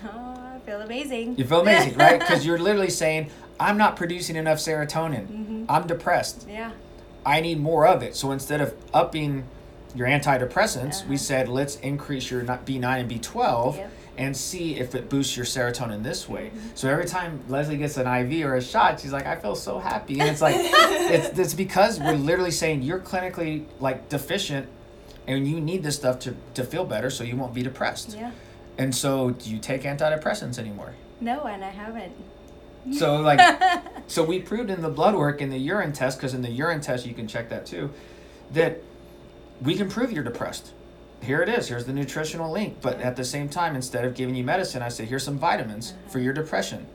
C: Oh, I feel amazing.
B: You feel amazing, right? <laughs> Because you're literally saying, I'm not producing enough serotonin.
C: Mhm.
B: I'm depressed.
C: Yeah.
B: I need more of it. So instead of upping your antidepressants, we
C: Uh-huh.
B: said let's increase your B9 and B12
C: Yep.
B: and see if it boosts your serotonin this way.
C: Mm-hmm.
B: So every time Leslie gets an IV or a shot, she's like, I feel so happy. And it's like, <laughs> it's, it's because we're literally saying you're clinically like deficient and you need this stuff to, to feel better so you won't be depressed.
C: Yeah.
B: And so do you take antidepressants anymore?
C: No, and I haven't.
B: So like, <laughs> so we proved in the blood work and the urine test, because in the urine test you can check that too, that we can prove you're depressed. Here it is. Here's the nutritional link. But at the same time, instead of giving you medicine, I say here's some vitamins for your depression.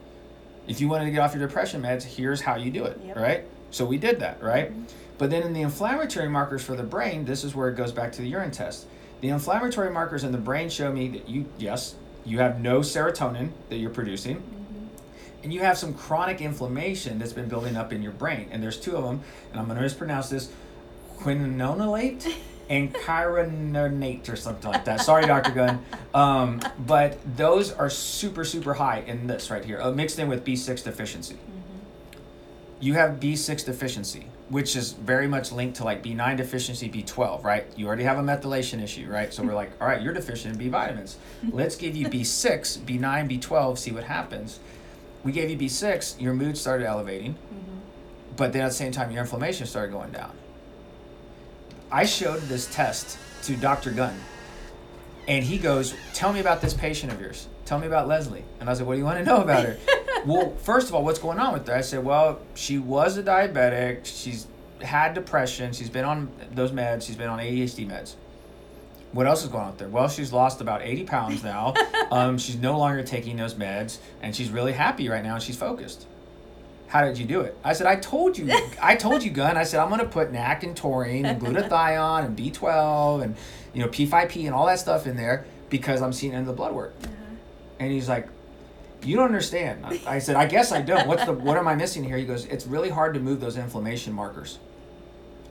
B: If you wanted to get off your depression meds, here's how you do it.
C: Yep.
B: Right. So we did that. Right. Mm-hmm. But then in the inflammatory markers for the brain, this is where it goes back to the urine test. The inflammatory markers in the brain show me that you, yes, you have no serotonin that you're producing mm-hmm. and you have some chronic inflammation that's been building up in your brain. And there's two of them, and I'm going to mispronounce this quinonolate <laughs> and chironate or something like that. Sorry, Dr. Gunn. Um, but those are super, super high in this right here, uh, mixed in with B6 deficiency. You have B6 deficiency, which is very much linked to like B9 deficiency, B12, right? You already have a methylation issue, right? So we're like, all right, you're deficient in B vitamins. <laughs> Let's give you B6, B9, B12, see what happens we gave you B6, your mood started elevating, but then at the same time, your inflammation started going down. I showed this test to Dr. Gunn, and he goes, Tell me about this patient of yours. Tell me about Leslie. And I was like, What do you want to know about her? <laughs> well, first of all, what's going on with her? I said, Well, she was a diabetic. She's had depression. She's been on those meds. She's been on ADHD meds. What else is going on with her? Well, she's lost about 80 pounds now. <laughs> um, she's no longer taking those meds, and she's really happy right now, and she's focused. How did you do it? I said, I told you, I told you, Gunn. I said, I'm gonna put NAC and taurine and glutathione and B12 and you know P5P and all that stuff in there because I'm seeing it in the blood work. And he's like, you don't understand. I, I said, I guess I don't. What's the what am I missing here? He goes, it's really hard to move those inflammation markers.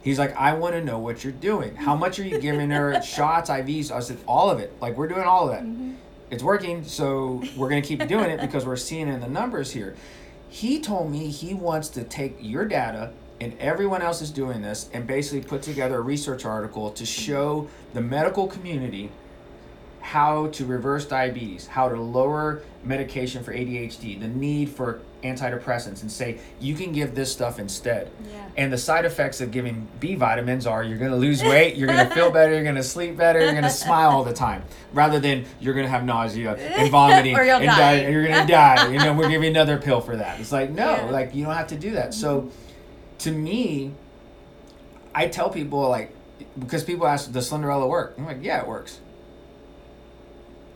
B: He's like, I want to know what you're doing. How much are you giving her? <laughs> Shots, IVs? I said, all of it. Like we're doing all of that. Mm-hmm. It's working, so we're gonna keep doing it because we're seeing it in the numbers here. He told me he wants to take your data and everyone else is doing this and basically put together a research article to show the medical community how to reverse diabetes, how to lower medication for ADHD, the need for antidepressants, and say you can give this stuff instead.
C: Yeah.
B: And the side effects of giving B vitamins are you're gonna lose weight, you're gonna feel <laughs> better, you're gonna sleep better, you're gonna smile all the time, rather than you're gonna have nausea <laughs> and vomiting and
C: die.
B: and you're gonna die. You know, we're giving another pill for that. It's like no,
C: Yeah.
B: like you don't have to do that. So, mm-hmm. to me, I tell people like because people ask, does Slenderella work? I'm like, yeah, it works.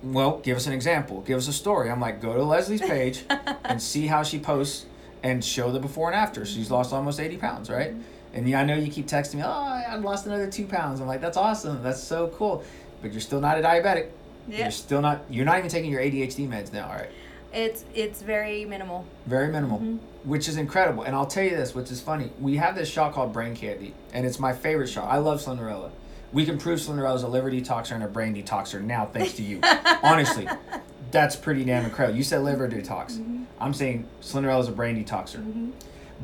B: Well, give us an example. Give us a story. I'm like, go to Leslie's <laughs> page and see how she posts and show the before and after. She's mm-hmm. lost almost 80 pounds, right? Mm-hmm. And yeah, I know you keep texting me, oh, I've lost another two pounds. I'm like, that's awesome. That's so cool. But you're still not a diabetic.
C: Yeah.
B: You're still not, you're not even taking your ADHD meds now, right?
C: It's it's very minimal.
B: Very minimal, mm-hmm. which is incredible. And I'll tell you this, which is funny. We have this shot called Brain Candy, and it's my favorite shot. I love Slenderella. We can prove Slenderella is a liver detoxer and a brain detoxer now, thanks to you. <laughs> Honestly, that's pretty damn incredible. You said liver detox. Mm-hmm. I'm saying Slenderella is a brain detoxer. Mm-hmm.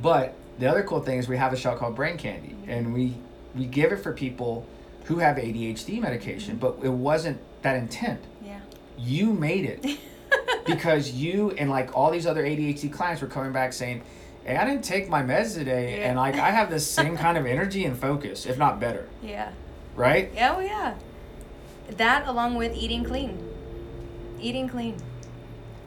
B: But the other cool thing is we have a shot called Brain Candy, mm-hmm. and we we give it for people who have ADHD medication, but it wasn't that intent
C: Yeah.
B: you made it <laughs> because you and like all these other ADHD clients were coming back saying, "Hey, I didn't take my meds today,
C: Yeah.
B: and like I have the <laughs> same kind of energy and focus, if not better."
C: Yeah.
B: Right?
C: Yeah, oh yeah. That along with eating clean. Eating clean.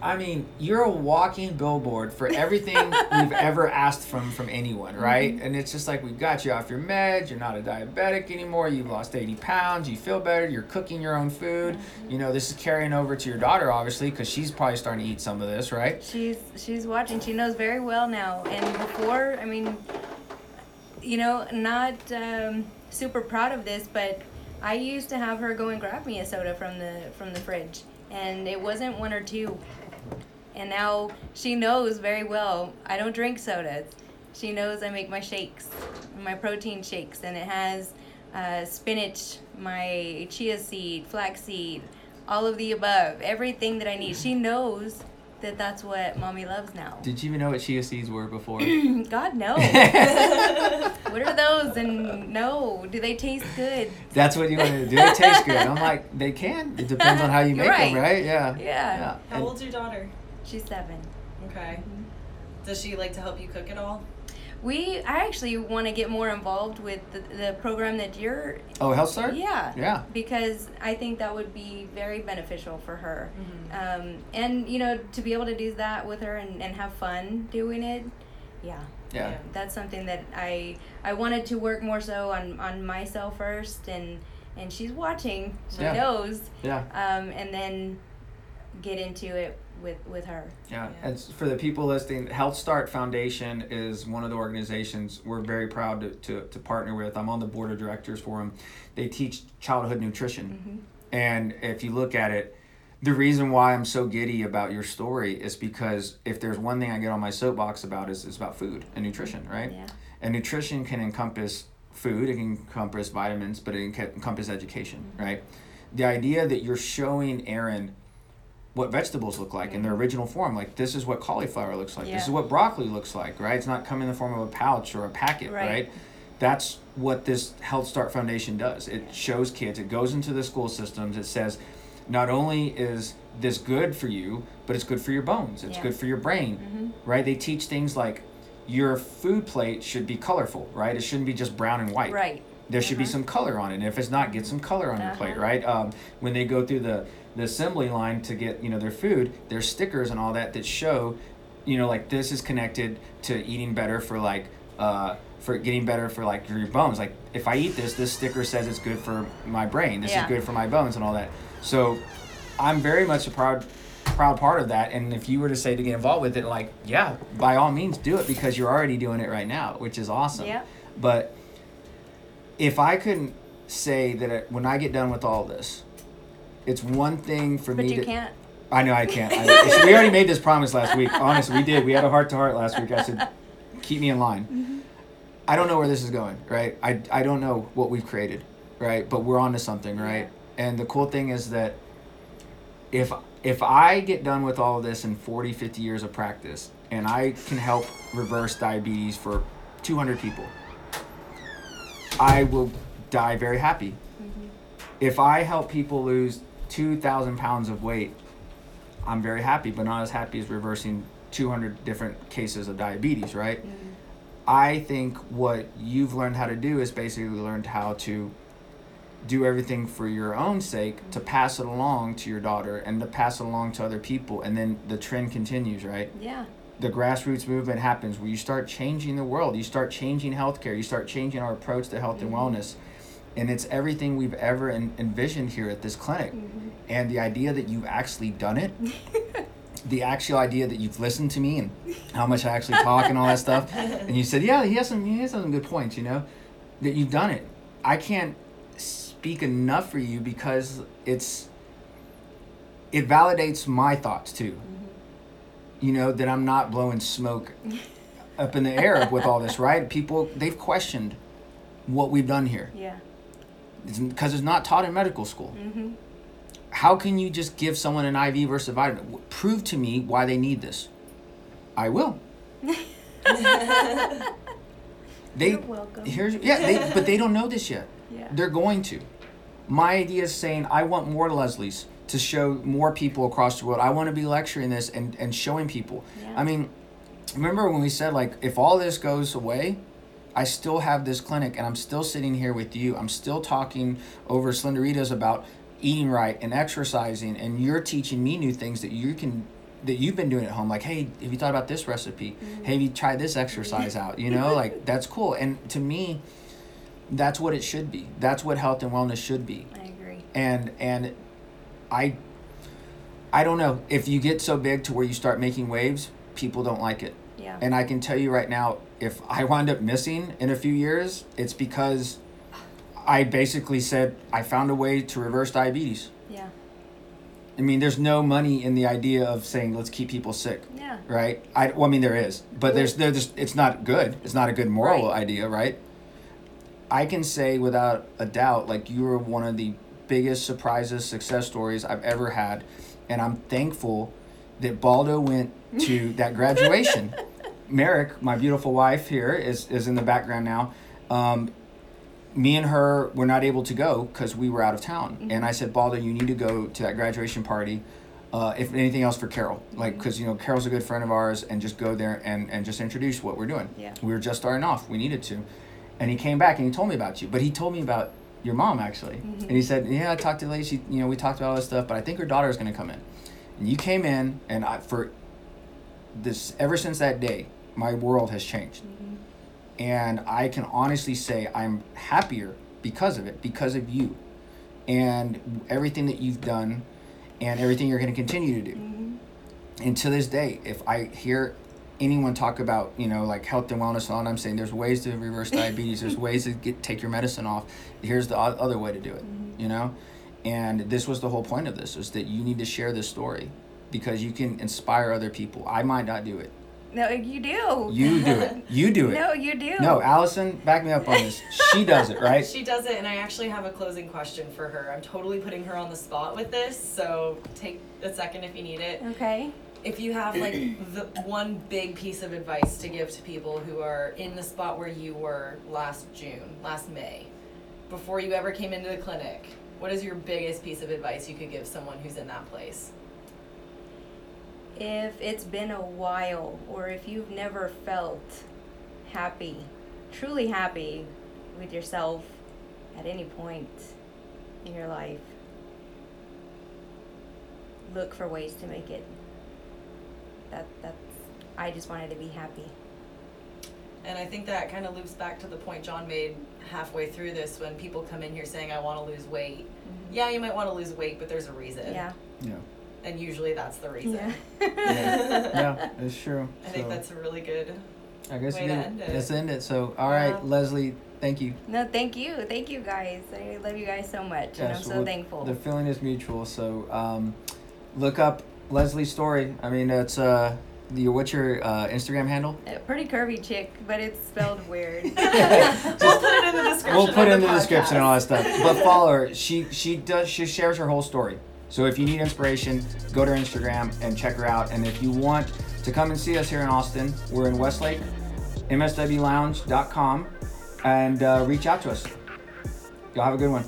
B: I mean, you're a walking billboard for everything <laughs> we've ever asked from from anyone, right? And it's just like we got you off your meds. You're not a diabetic anymore. You've lost 80 pounds. You feel better. You're cooking your own food. You know, this is carrying over to your daughter, obviously, because she's probably starting to eat some of this, right?
C: She's she's watching. She knows very well now. And before, I mean, you know, not um, super proud of this, but I used to have her go and grab me a soda from the from the fridge, and it wasn't one or two. And now she knows very well I don't drink sodas. She knows I make my shakes, my protein shakes, and it has uh, spinach, my chia seed, flaxseed, all of the above, everything that I need. She knows that that's what mommy loves now.
E: Did you even know what chia seeds were before? <clears throat>
C: God no. <laughs> what are those? And no, do they taste good?
B: That's what you want to do. They taste good. I'm like, they can. It depends on how you <laughs> make
C: Right.
B: them, right? Yeah.
C: Yeah.
A: How
B: And-
A: old's your daughter?
C: She's seven.
A: Okay. Mm-hmm. Does she like to help you cook at all?
C: We, I actually want to get more involved with the, the program that you're.
B: oh, Health Start?
C: Yeah.
B: Yeah.
C: Because I think that would be very beneficial for her. Um, and, you know, to be able to do that with her and, and have fun doing it, yeah.
B: Yeah.
A: Yeah.
C: That's something that I I wanted to work more so on, on myself first and and she's watching. She
B: Yeah.
C: knows.
B: Yeah.
C: Um, and then get into it with with her.
B: Yeah,
A: Yeah.
B: and for the people listening, Health Start Foundation is one of the organizations we're very proud to, to, to partner with. I'm on the board of directors for them. They teach childhood nutrition. Mm-hmm. And if you look at it, the reason why I'm so giddy about your story is because if there's one thing I get on my soapbox about is, is about food and nutrition, mm-hmm. right?
C: Yeah.
B: And nutrition can encompass food, it can encompass vitamins, but it can encompass education, mm-hmm. right? The idea that you're showing Aaron what vegetables look like in their original form, like this is what cauliflower looks like, this is what broccoli looks like, right? It's not coming in the form of a pouch or a packet,
C: Right.
B: right? That's what this Health Start Foundation does. It shows kids, it goes into the school systems, it says, not only is this good for you, but it's good for your bones, it's
C: Yeah.
B: good for your brain, mm-hmm. right? They teach things like your food plate should be colorful, right? It shouldn't be just brown and white.
C: Right.
B: There should be
C: Uh-huh.
B: some color on it. And if it's not, get some color on your plate,
C: Uh-huh.
B: right? Um, when they go through the, the assembly line to get you know their food, there's stickers and all that that show, you know, like this is connected to eating better for like uh, for getting better for like your bones. Like if I eat this, this sticker says it's good for my brain. This
C: Yeah.
B: is good for my bones and all that. So I'm very much a proud proud part of that. And if you were to say to get involved with it, like, yeah, by all means do it because you're already doing it right now, which is awesome.
C: Yeah.
B: But if I couldn't say that it, when I get done with all this, it's one thing for
C: But
B: me
C: you
B: to.
C: can't.
B: I know I can't. I, we already made this promise last week. Honestly, we did. We had a heart to heart last week. I said, keep me in line. Mm-hmm. I don't know where this is going, right? I, I don't know what we've created, right? But we're on to something, right? And the cool thing is that if if I get done with all of this in 40, 50 years of practice and I can help reverse diabetes for 200 people, I will die very happy. Mm-hmm. If I help people lose 2,000 pounds of weight, I'm very happy, but not as happy as reversing 200 different cases of diabetes, right? Mm-hmm. I think what you've learned how to do is basically learned how to do everything for your own sake to mm-hmm. pass it along to your daughter and to pass it along to other people and then the trend continues right
C: Yeah.
B: The grassroots movement happens where you start changing the world you start changing healthcare you start changing our approach to health and mm-hmm. wellness and it's everything we've ever en- envisioned here at this clinic mm-hmm. and the idea that you've actually done it <laughs> the actual idea that you've listened to me and how much I actually talk and all that stuff, <laughs> and you said, yeah, he has some, he has some good points, you know, that you've done it. I can't speak enough for you because it's, it validates my thoughts too. You know that I'm not blowing smoke up in the air with all this, right? People they've questioned what we've done here
C: Yeah.
B: because it's not taught in medical school.
C: Mm-hmm.
B: How can you just give someone an IV versus a vitamin? Prove to me why they need this. I will. <laughs> they
C: You're welcome.
B: here's yeah, they, but they don't know this yet. <laughs>
C: Yeah.
B: They're going to. My idea is saying I want more Leslie's to show more people across the world. I want to be lecturing this and, and showing people.
C: Yeah.
B: I mean, remember when we said like if all this goes away, I still have this clinic and I'm still sitting here with you. I'm still talking over Slenderitas about eating right and exercising and you're teaching me new things that you can that you've been doing at home like hey have you thought about this recipe mm-hmm. hey have you tried this exercise out you know like that's cool and to me that's what it should be that's what health and wellness should be
C: I agree.
B: and and i i don't know if you get so big to where you start making waves people don't like it
C: Yeah.
B: and i can tell you right now if i wind up missing in a few years it's because i basically said i found a way to reverse diabetes
C: yeah.
B: i mean there's no money in the idea of saying let's keep people sick
C: Yeah.
B: right? I well, I mean there is, but there's there's it's not good. It's not a good moral
C: Right.
B: idea, right? I can say without a doubt, like you are one of the biggest surprises, success stories I've ever had, and I'm thankful that Baldo went to <laughs> that graduation. Merrick, my beautiful wife here, is is in the background now. Um, me and her were not able to go because we were out of town, and I said, Baldo, you need to go to that graduation party uh, if anything else for Carol, like because you know Carol's a good friend of ours, and just go there and and just introduce what we're doing.
C: Yeah.
B: We were just starting off. We needed to, and he came back and he told me about you, but he told me about your mom actually, mm-hmm. and he said, yeah, I talked to Lacey. You know, we talked about all this stuff, but I think her daughter is going to come in, and you came in, and I for this ever since that day, my world has changed, mm-hmm. and I can honestly say I'm happier because of it, because of you, and everything that you've done and everything you're going to continue to do. Mm-hmm. And to this day, if I hear anyone talk about, you know, like health and wellness and all, and I'm saying there's ways to reverse <laughs> diabetes, there's ways to get take your medicine off. Here's the other way to do it, mm-hmm. you know? And this was the whole point of this is that you need to share this story because you can inspire other people. I might not do it.
C: No, you do.
B: You do it. You do <laughs> it.
C: No, you do.
B: No, Allison, back me up on this. She does it, right? <laughs>
D: She does it, and I actually have a closing question for her. I'm totally putting her on the spot with this, so take a second if you need it.
C: Okay.
D: If you have like <clears throat> the one big piece of advice to give to people who are in the spot where you were last June, last May, before you ever came into the clinic, what is your biggest piece of advice you could give someone who's in that place?
C: If it's been a while, or if you've never felt happy, truly happy with yourself at any point in your life, look for ways to make it. That that's. I just wanted to be happy.
D: And I think that kind of loops back to the point John made halfway through this when people come in here saying, I want to lose weight. Yeah, you might want to lose weight, but there's a reason.
C: Yeah.
B: Yeah.
D: and usually that's the reason.
C: Yeah. <laughs>
B: Yeah, yeah, it's true.
D: I think that's a really good.
B: I guess
D: way
B: we
D: to
B: can-
D: end it.
B: let's end it. So, all right,
D: Yeah.
B: Leslie, thank you.
C: No, thank you. Thank you guys. I love you guys so much. and I'm so
B: well,
C: thankful.
B: The feeling is mutual. So, um, look up Leslie's story. I mean, it's uh, the what's your uh, Instagram handle?
C: A pretty curvy chick, but it's spelled weird. <laughs>
D: we'll put it in the description.
B: we'll put it in
D: the
B: the description and all that stuff. But follow her. She she does she shares her whole story. So if you need inspiration, go to her Instagram and check her out. And if you want to come and see us here in Austin, we're in Westlake, mswlounge.com, and uh, reach out to us. Y'all have a good one.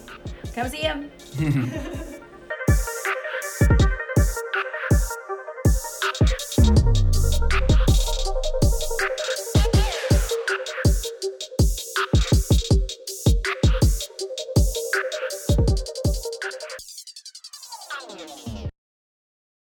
C: Come see him. <laughs>